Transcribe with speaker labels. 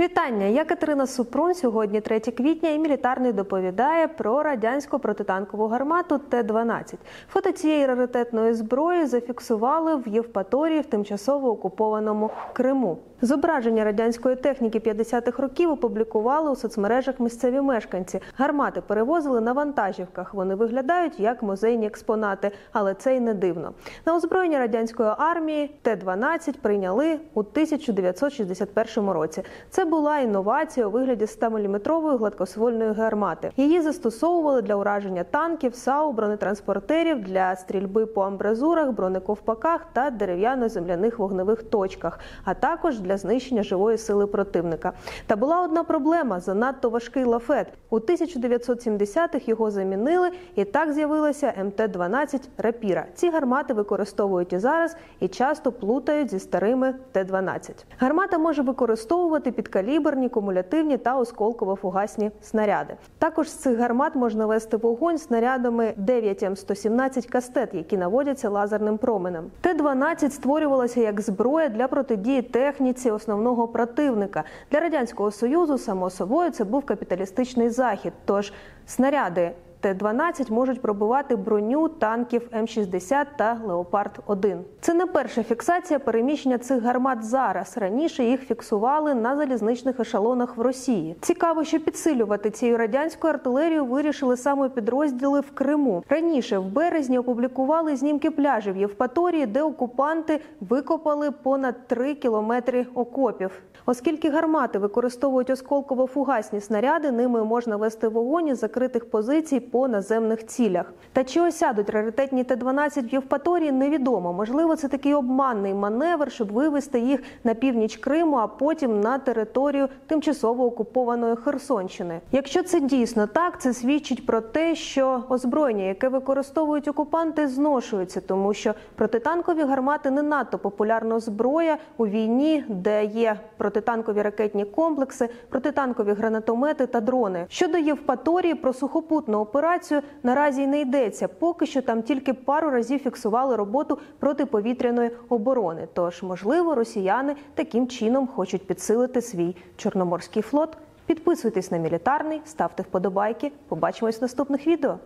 Speaker 1: Вітання! Я Катерина Супрун. Сьогодні 3 квітня і мілітарний доповідає про радянську протитанкову гармату Т-12. Фото цієї раритетної зброї зафіксували в Євпаторії в тимчасово окупованому Криму. Зображення радянської техніки 50-х років опублікували у соцмережах місцеві мешканці. Гармати перевозили на вантажівках. Вони виглядають як музейні експонати, але це й не дивно. На озброєння радянської армії Т-12 прийняли у 1961 році. Це була інновація у вигляді 100-мм гладкосвольної гармати. Її застосовували для ураження танків, САУ, бронетранспортерів, для стрільби по амбразурах, бронековпаках та дерев'яно-земляних вогневих точках, а також для знищення живої сили противника. Та була одна проблема: занадто важкий лафет. У 1970-х його замінили, і так з'явилася МТ-12 Рапіра. Ці гармати використовують і зараз і часто плутають зі старими Т-12. Гармата може використовувати підкаліберні, кумулятивні та осколково-фугасні снаряди. Також з цих гармат можна вести вогонь снарядами 9М117 кастет, які наводяться лазерним променем. Т-12 створювалася як зброя для протидії техніці основного противника. Для радянського союзу, само собою, це був капіталістичний захід. Тож снаряди Т-12 можуть пробивати броню танків М-60 та Леопард-1. Це не перша фіксація переміщення цих гармат зараз. Раніше їх фіксували на залізничних ешелонах в Росії. Цікаво, що підсилювати цією радянською артилерією вирішили саме підрозділи в Криму. Раніше в березні опублікували знімки пляжів Євпаторії, де окупанти викопали понад 3 кілометри окопів. Оскільки гармати використовують осколково-фугасні снаряди, ними можна вести вогонь із закритих позицій по наземних цілях. Та чи осядуть раритетні Т-12 в Євпаторії, невідомо. Можливо, це такий обманний маневр, щоб вивести їх на північ Криму, а потім на територію тимчасово окупованої Херсонщини. Якщо це дійсно так, це свідчить про те, що озброєння, яке використовують окупанти, зношується, тому що протитанкові гармати не надто популярна зброя у війні, де є протитанкові ракетні комплекси, протитанкові гранатомети та дрони. Щодо Євпаторії про сухопутну операцію наразі й не йдеться. Поки що там тільки пару разів фіксували роботу протиповітряної оборони. Тож, можливо, росіяни таким чином хочуть підсилити свій чорноморський флот. Підписуйтесь на мілітарний, ставте вподобайки. Побачимось в наступних відео.